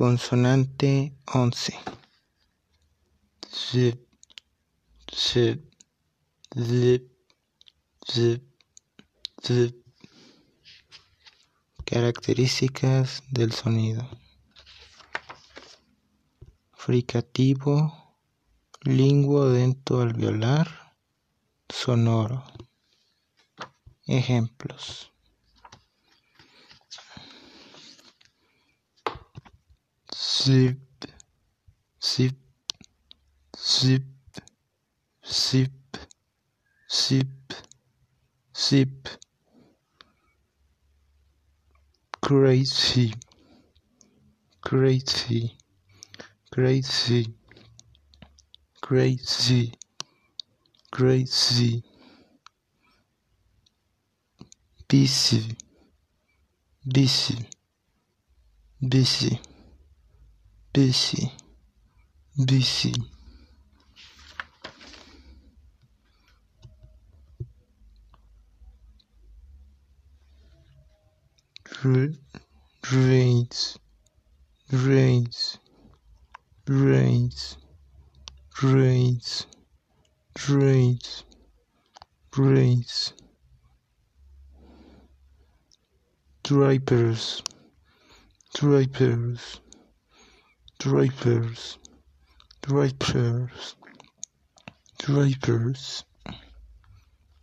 Consonante 11. Zip, zip, zip, zip, zip. Características del sonido. Fricativo, linguo dento alveolar, sonoro. Ejemplos. Zip, zip, zip, zip, zip, zip. Crazy, crazy, crazy, crazy, crazy. Busy, busy, busy, busy, busy. Rains, rains, rains, rains, rains, rains. Drapers, drapers, drapers, drapers, drapers.